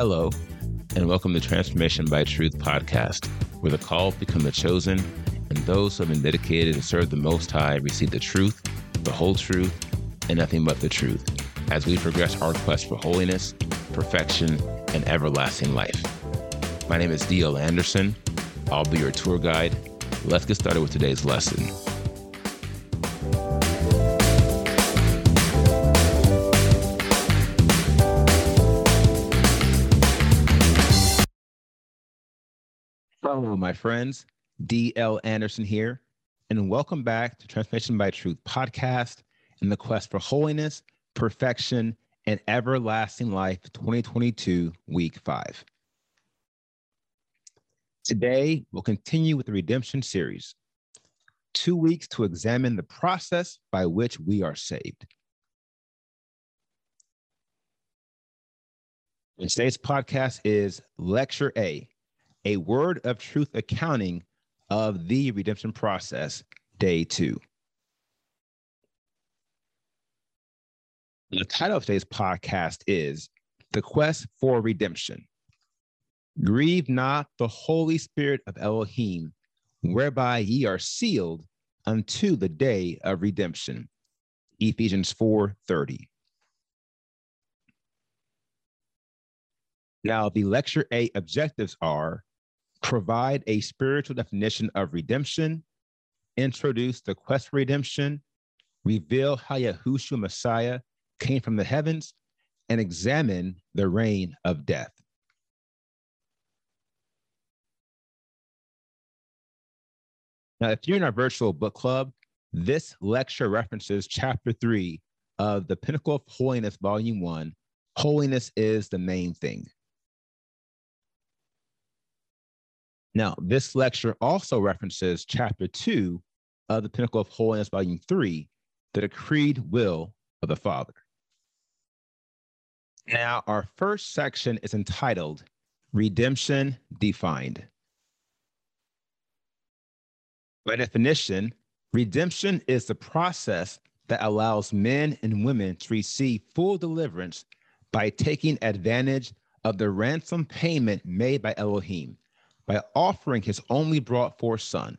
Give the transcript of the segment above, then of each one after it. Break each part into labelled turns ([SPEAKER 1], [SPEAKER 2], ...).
[SPEAKER 1] Hello, and welcome to Transformation by Truth podcast, where the called become the chosen, and those who have been dedicated to serve the Most High receive the truth, the whole truth, and nothing but the truth as we progress our quest for holiness, perfection, and everlasting life. My name is D.L. Anderson. I'll be your tour guide. Let's get started with today's lesson. My friends. D.L. Anderson here, and welcome back to Transformation by Truth podcast in the quest for holiness, perfection, and everlasting life 2022, week five. Today, we'll continue with the redemption series, two weeks to examine the process by which we are saved. And today's podcast is Lecture A a word of truth accounting of the redemption process, day two. The title of today's podcast is The Quest for Redemption. Grieve not the Holy Spirit of Elohim, whereby ye are sealed unto the day of redemption. Ephesians 4:30. Now, the lecture A objectives are provide a spiritual definition of redemption, introduce the quest for redemption, reveal how Yahushua Messiah came from the heavens, and examine the reign of death. Now, if you're in our virtual book club, this lecture references chapter three of the Pinnacle of Holiness, Volume One Holiness is the Main Thing. Now, this lecture also references chapter two of the Pinnacle of Holiness, volume three, the decreed will of the Father. Now, our first section is entitled Redemption Defined. By definition, redemption is the process that allows men and women to receive full deliverance by taking advantage of the ransom payment made by Elohim by offering his only brought forth son.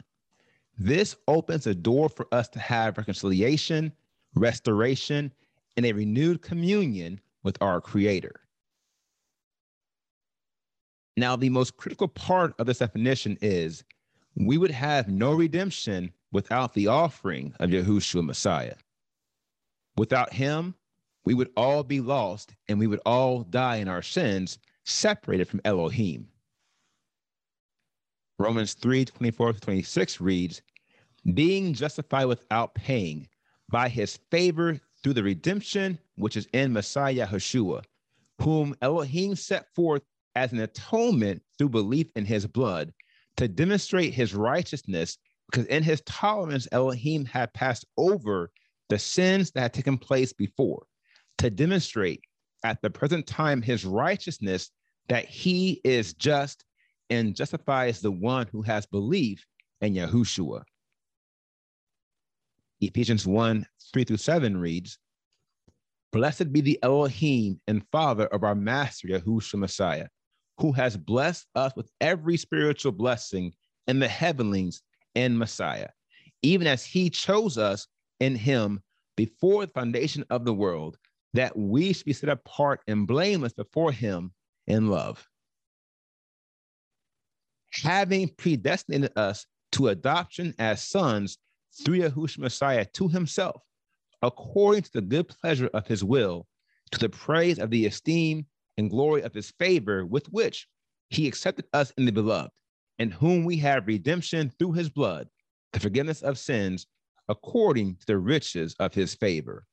[SPEAKER 1] This opens a door for us to have reconciliation, restoration, and a renewed communion with our Creator. Now, the most critical part of this definition is we would have no redemption without the offering of Yahushua Messiah. Without him, we would all be lost and we would all die in our sins, separated from Elohim. Romans 3 24 26 reads, Being justified without paying by his favor through the redemption which is in Messiah Yeshua, whom Elohim set forth as an atonement through belief in his blood to demonstrate his righteousness, because in his tolerance, Elohim had passed over the sins that had taken place before, to demonstrate at the present time his righteousness that he is just and justifies the one who has belief in Yahushua. Ephesians 1 3 through 7 reads, Blessed be the Elohim and Father of our Master Yahushua Messiah, who has blessed us with every spiritual blessing in the heavenlies in Messiah, even as he chose us in him before the foundation of the world, that we should be set apart and blameless before him in love having predestinated us to adoption as sons through Yahushua Messiah to himself, according to the good pleasure of his will, to the praise of the esteem and glory of his favor with which he accepted us in the beloved, in whom we have redemption through his blood, the forgiveness of sins, according to the riches of his favor.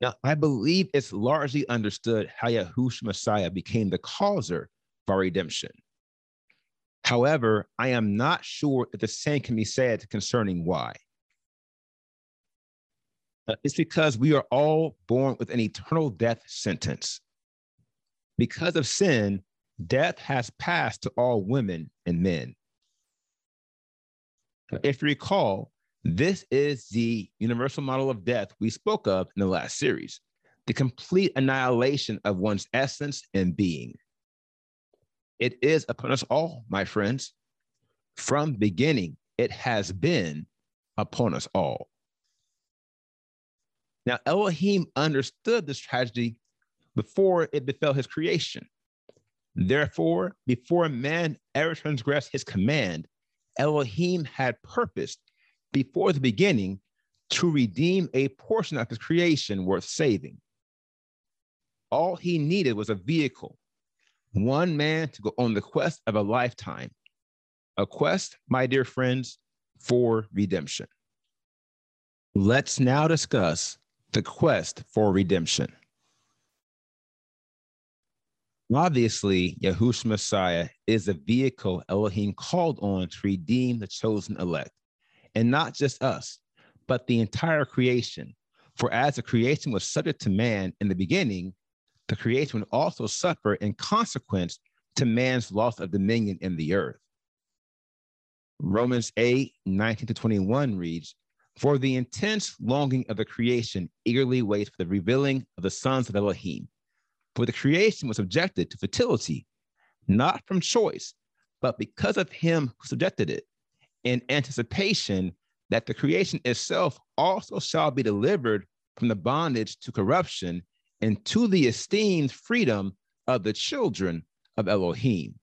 [SPEAKER 1] Now, I believe it's largely understood how Yahushua Messiah became the causer for redemption. However, I am not sure if the same can be said concerning why. Uh, it's because we are all born with an eternal death sentence. Because of sin, death has passed to all women and men. If you recall, this is the universal model of death we spoke of in the last series. the complete annihilation of one's essence and being. It is upon us all, my friends. From beginning, it has been upon us all. Now, Elohim understood this tragedy before it befell his creation. Therefore, before man ever transgressed his command, Elohim had purposed before the beginning to redeem a portion of his creation worth saving. All he needed was a vehicle, one man to go on the quest of a lifetime, a quest, my dear friends, for redemption. Let's now discuss the quest for redemption. Obviously, Yahushua Messiah is the vehicle Elohim called on to redeem the chosen elect, and not just us, but the entire creation. For as the creation was subject to man in the beginning, the creation would also suffer in consequence to man's loss of dominion in the earth. Romans 8, 19 to 21 reads, For the intense longing of the creation eagerly waits for the revealing of the sons of Elohim. For the creation was subjected to fertility, not from choice, but because of him who subjected it, in anticipation that the creation itself also shall be delivered from the bondage to corruption and to the esteemed freedom of the children of Elohim.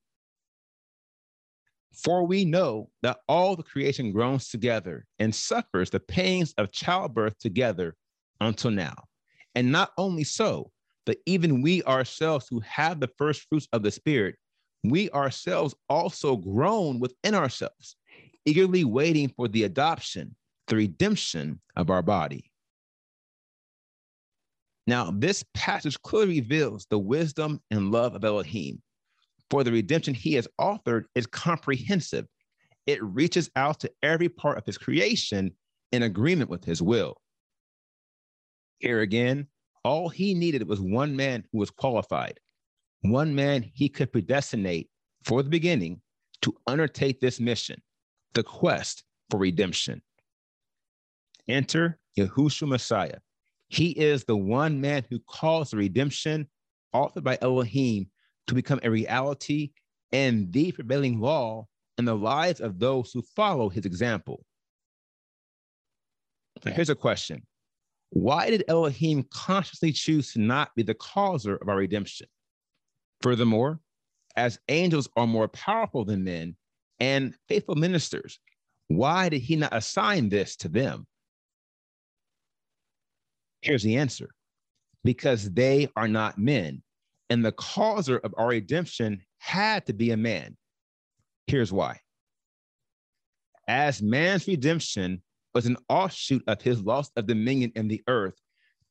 [SPEAKER 1] For we know that all the creation groans together and suffers the pains of childbirth together until now. And not only so, but even we ourselves who have the first fruits of the Spirit, we ourselves also groan within ourselves, eagerly waiting for the adoption, the redemption of our body. Now, this passage clearly reveals the wisdom and love of Elohim. For the redemption he has authored is comprehensive, it reaches out to every part of his creation in agreement with his will. Here again, all he needed was one man who was qualified, one man he could predestinate for the beginning to undertake this mission, the quest for redemption. Enter Yahushua Messiah. He is the one man who calls the redemption authored by Elohim to become a reality and the prevailing law in the lives of those who follow his example. So here's a question why did Elohim consciously choose to not be the causer of our redemption? Furthermore, as angels are more powerful than men and faithful ministers, why did he not assign this to them? Here's the answer because they are not men, and the causer of our redemption had to be a man. Here's why. As man's redemption was an offshoot of his loss of dominion in the earth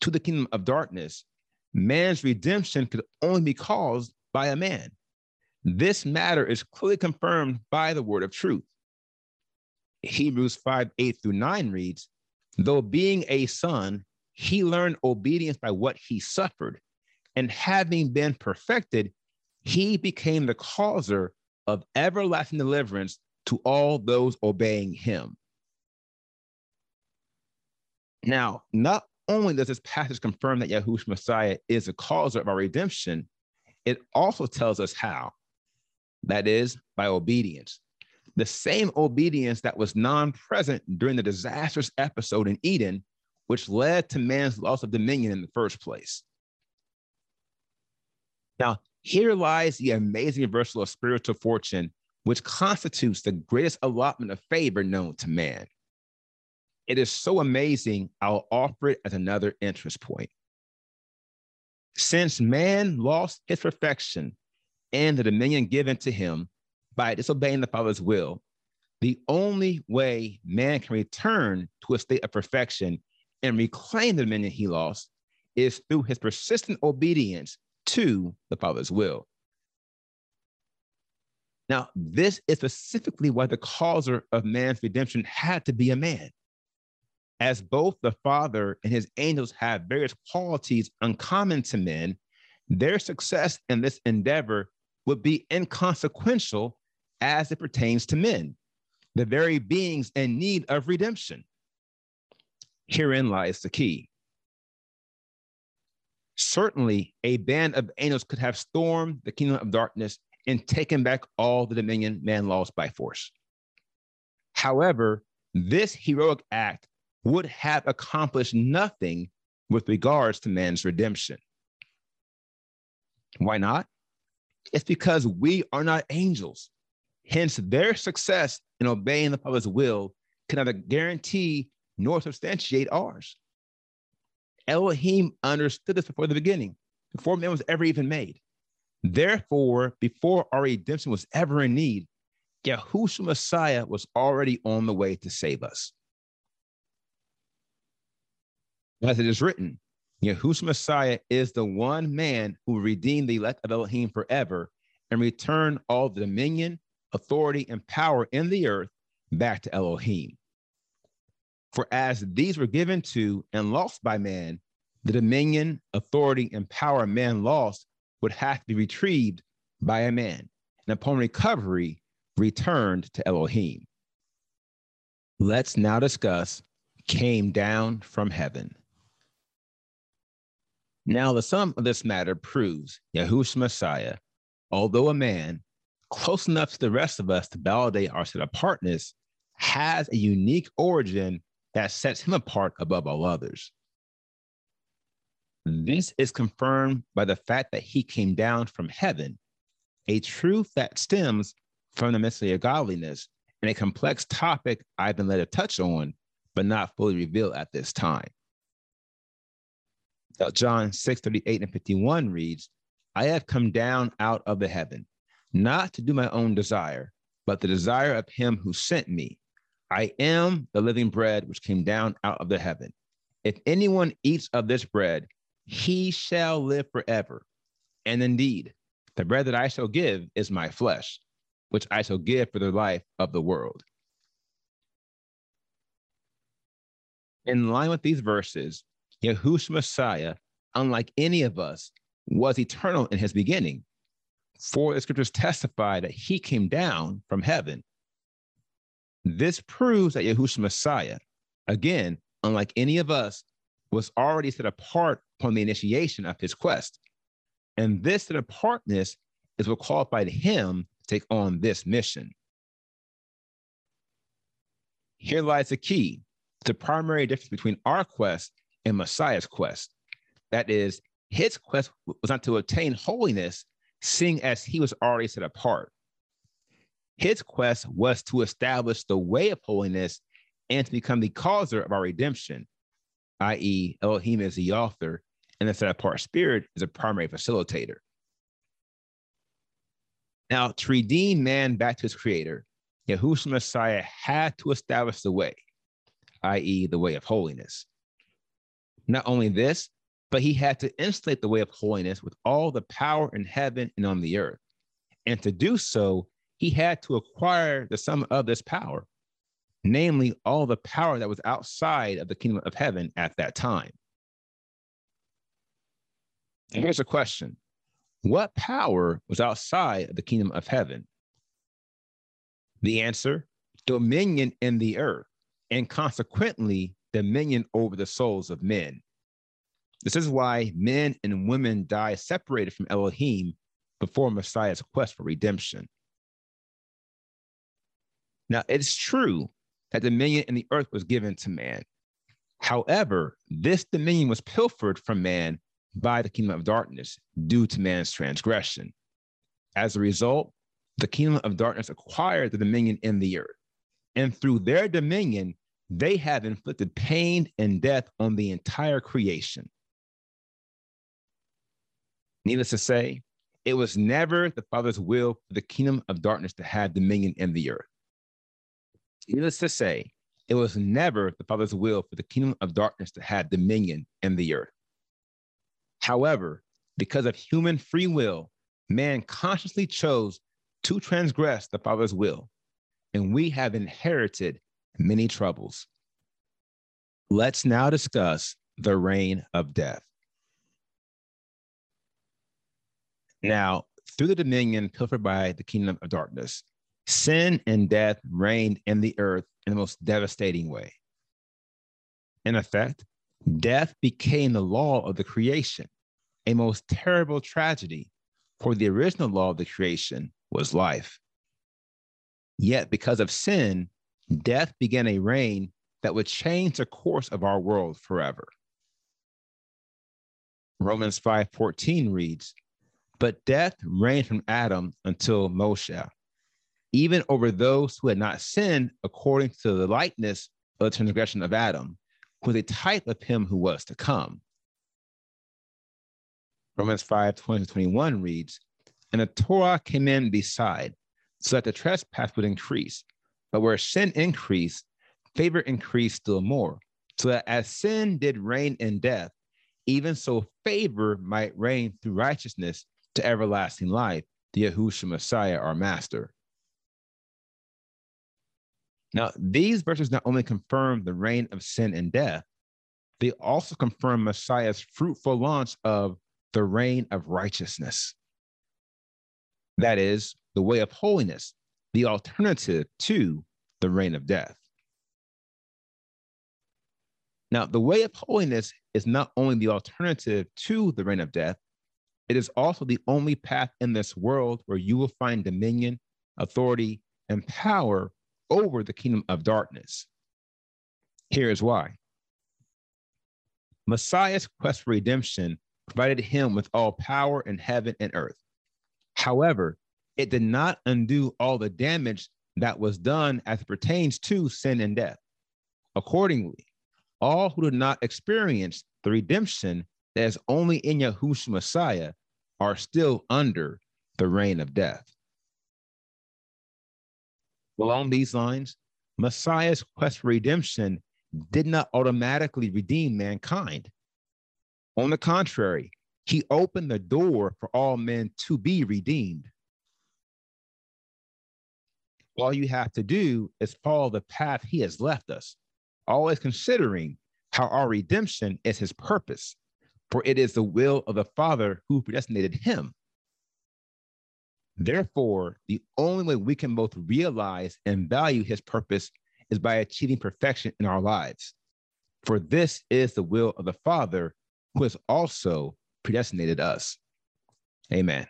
[SPEAKER 1] to the kingdom of darkness, man's redemption could only be caused by a man. This matter is clearly confirmed by the word of truth. Hebrews 5 8 through 9 reads, Though being a son, he learned obedience by what he suffered, and having been perfected, he became the causer of everlasting deliverance to all those obeying him. Now, not only does this passage confirm that Yahushua Messiah is the causer of our redemption, it also tells us how. That is, by obedience. The same obedience that was non present during the disastrous episode in Eden, which led to man's loss of dominion in the first place. Now, here lies the amazing reversal of spiritual fortune, which constitutes the greatest allotment of favor known to man. It is so amazing, I'll offer it as another interest point. Since man lost his perfection and the dominion given to him by disobeying the Father's will, the only way man can return to a state of perfection and reclaim the dominion he lost is through his persistent obedience to the Father's will. Now, this is specifically why the causer of man's redemption had to be a man as both the Father and his angels have various qualities uncommon to men, their success in this endeavor would be inconsequential as it pertains to men, the very beings in need of redemption. Herein lies the key. Certainly, a band of angels could have stormed the kingdom of darkness and taken back all the dominion man lost by force. However, this heroic act would have accomplished nothing with regards to man's redemption. Why not? It's because we are not angels. Hence, their success in obeying the Father's will can neither guarantee nor substantiate ours. Elohim understood this before the beginning, before man was ever even made. Therefore, before our redemption was ever in need, Yahushua Messiah was already on the way to save us. As it is written, Yahushua Messiah is the one man who redeemed the elect of Elohim forever and returned all the dominion, authority, and power in the earth back to Elohim. For as these were given to and lost by man, the dominion, authority, and power man lost would have to be retrieved by a man, and upon recovery, returned to Elohim. Let's now discuss came down from heaven. Now, the sum of this matter proves Yahushua Messiah, although a man close enough to the rest of us to validate our set apartness, has a unique origin that sets him apart above all others. This is confirmed by the fact that he came down from heaven, a truth that stems from the mystery of godliness and a complex topic I've been led to touch on, but not fully revealed at this time. John 6 38 and 51 reads, I have come down out of the heaven, not to do my own desire, but the desire of him who sent me. I am the living bread which came down out of the heaven. If anyone eats of this bread, he shall live forever. And indeed, the bread that I shall give is my flesh, which I shall give for the life of the world. In line with these verses, Yahushua Messiah, unlike any of us, was eternal in his beginning. For the scriptures testify that he came down from heaven. This proves that Yahushua Messiah, again, unlike any of us, was already set apart upon the initiation of his quest. And this set apartness is what qualified him to take on this mission. Here lies the key, the primary difference between our quest and Messiah's quest. That is, his quest was not to attain holiness, seeing as he was already set apart. His quest was to establish the way of holiness and to become the causer of our redemption, i.e., Elohim is the author, and the set apart spirit is a primary facilitator. Now, to redeem man back to his creator, Yahushua Messiah had to establish the way, i.e., the way of holiness. Not only this, but he had to installate the way of holiness with all the power in heaven and on the earth. And to do so, he had to acquire the sum of this power, namely all the power that was outside of the kingdom of heaven at that time. And here's a question What power was outside of the kingdom of heaven? The answer dominion in the earth, and consequently, dominion over the souls of men. This is why men and women die separated from Elohim before Messiah's quest for redemption. Now, it's true that dominion in the earth was given to man. However, this dominion was pilfered from man by the kingdom of darkness due to man's transgression. As a result, the kingdom of darkness acquired the dominion in the earth. And through their dominion, they have inflicted pain and death on the entire creation. Needless to say, it was never the Father's will for the kingdom of darkness to have dominion in the earth. Needless to say, it was never the Father's will for the kingdom of darkness to have dominion in the earth. However, because of human free will, man consciously chose to transgress the Father's will, and we have inherited many troubles. Let's now discuss the reign of death. Now, through the dominion pilfered by the kingdom of darkness, sin and death reigned in the earth in the most devastating way. In effect, death became the law of the creation, a most terrible tragedy, for the original law of the creation was life. Yet, because of sin, death began a reign that would change the course of our world forever. Romans 5:14 reads, "But death reigned from Adam until Moshe, even over those who had not sinned according to the likeness of the transgression of Adam, who was a type of him who was to come." Romans 5, 20 21 reads, And the Torah came in beside, so that the trespass would increase. But where sin increased, favor increased still more, so that as sin did reign in death, even so favor might reign through righteousness to everlasting life, the Yahushua Messiah, our Master. Now, these verses not only confirm the reign of sin and death, they also confirm Messiah's fruitful launch of the reign of righteousness. That is, the way of holiness, the alternative to the reign of death. Now, the way of holiness is not only the alternative to the reign of death, it is also the only path in this world where you will find dominion, authority, and power over the kingdom of darkness. Here is why Messiah's quest for redemption provided him with all power in heaven and earth. However, it did not undo all the damage that was done as it pertains to sin and death. Accordingly, all who did not experience the redemption that is only in Yahushua Messiah are still under the reign of death. Along these lines, Messiah's quest for redemption did not automatically redeem mankind. On the contrary, he opened the door for all men to be redeemed. All you have to do is follow the path he has left us, always considering how our redemption is his purpose, for it is the will of the Father who predestinated him. Therefore, the only way we can both realize and value his purpose is by achieving perfection in our lives. For this is the will of the Father who has also predestinated us. Amen.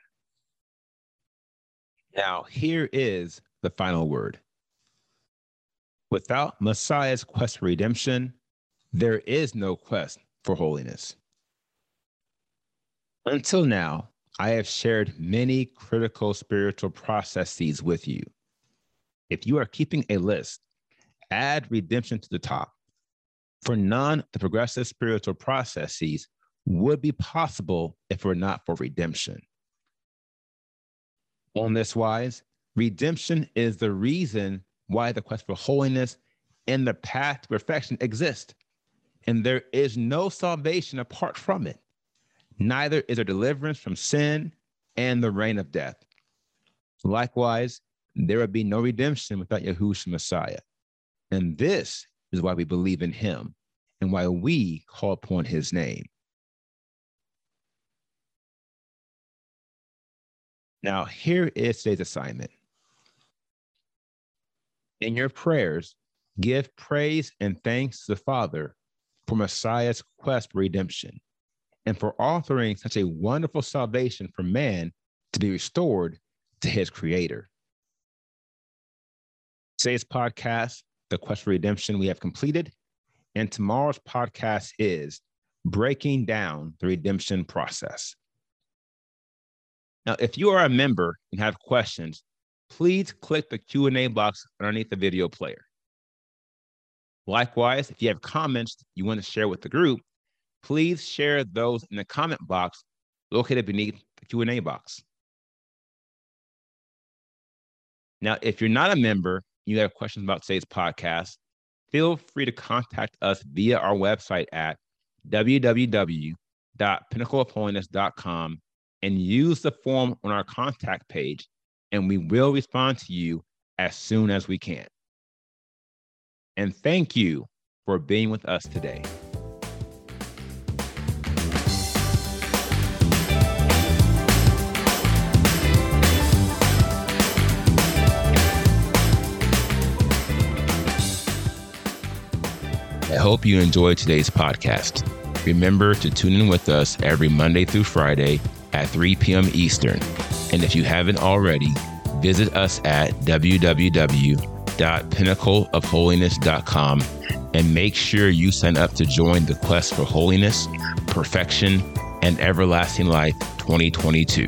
[SPEAKER 1] Now, here is the final word. Without Messiah's quest for redemption, there is no quest for holiness. Until now, I have shared many critical spiritual processes with you. If you are keeping a list, add redemption to the top. For none, the progressive spiritual processes would be possible if it were not for redemption. On this wise, redemption is the reason why the quest for holiness and the path to perfection exist. And there is no salvation apart from it. Neither is there deliverance from sin and the reign of death. Likewise, there would be no redemption without Yahushua Messiah. And this is why we believe in him and why we call upon his name. Now, here is today's assignment. In your prayers, give praise and thanks to the Father for Messiah's quest for redemption and for offering such a wonderful salvation for man to be restored to his creator. Today's podcast, The Quest for Redemption, we have completed. And tomorrow's podcast is Breaking Down the Redemption Process. Now, if you are a member and have questions, please click the Q&A box underneath the video player. Likewise, if you have comments you want to share with the group, please share those in the comment box located beneath the Q&A box. Now, if you're not a member, you have questions about today's podcast, feel free to contact us via our website at www.pinnacleofholiness.com and use the form on our contact page, and we will respond to you as soon as we can. And thank you for being with us today. I hope you enjoyed today's podcast. Remember to tune in with us every Monday through Friday at 3 p.m. Eastern. And if you haven't already, visit us at www.pinnacleofholiness.com and make sure you sign up to join the quest for holiness, perfection, and everlasting life 2022.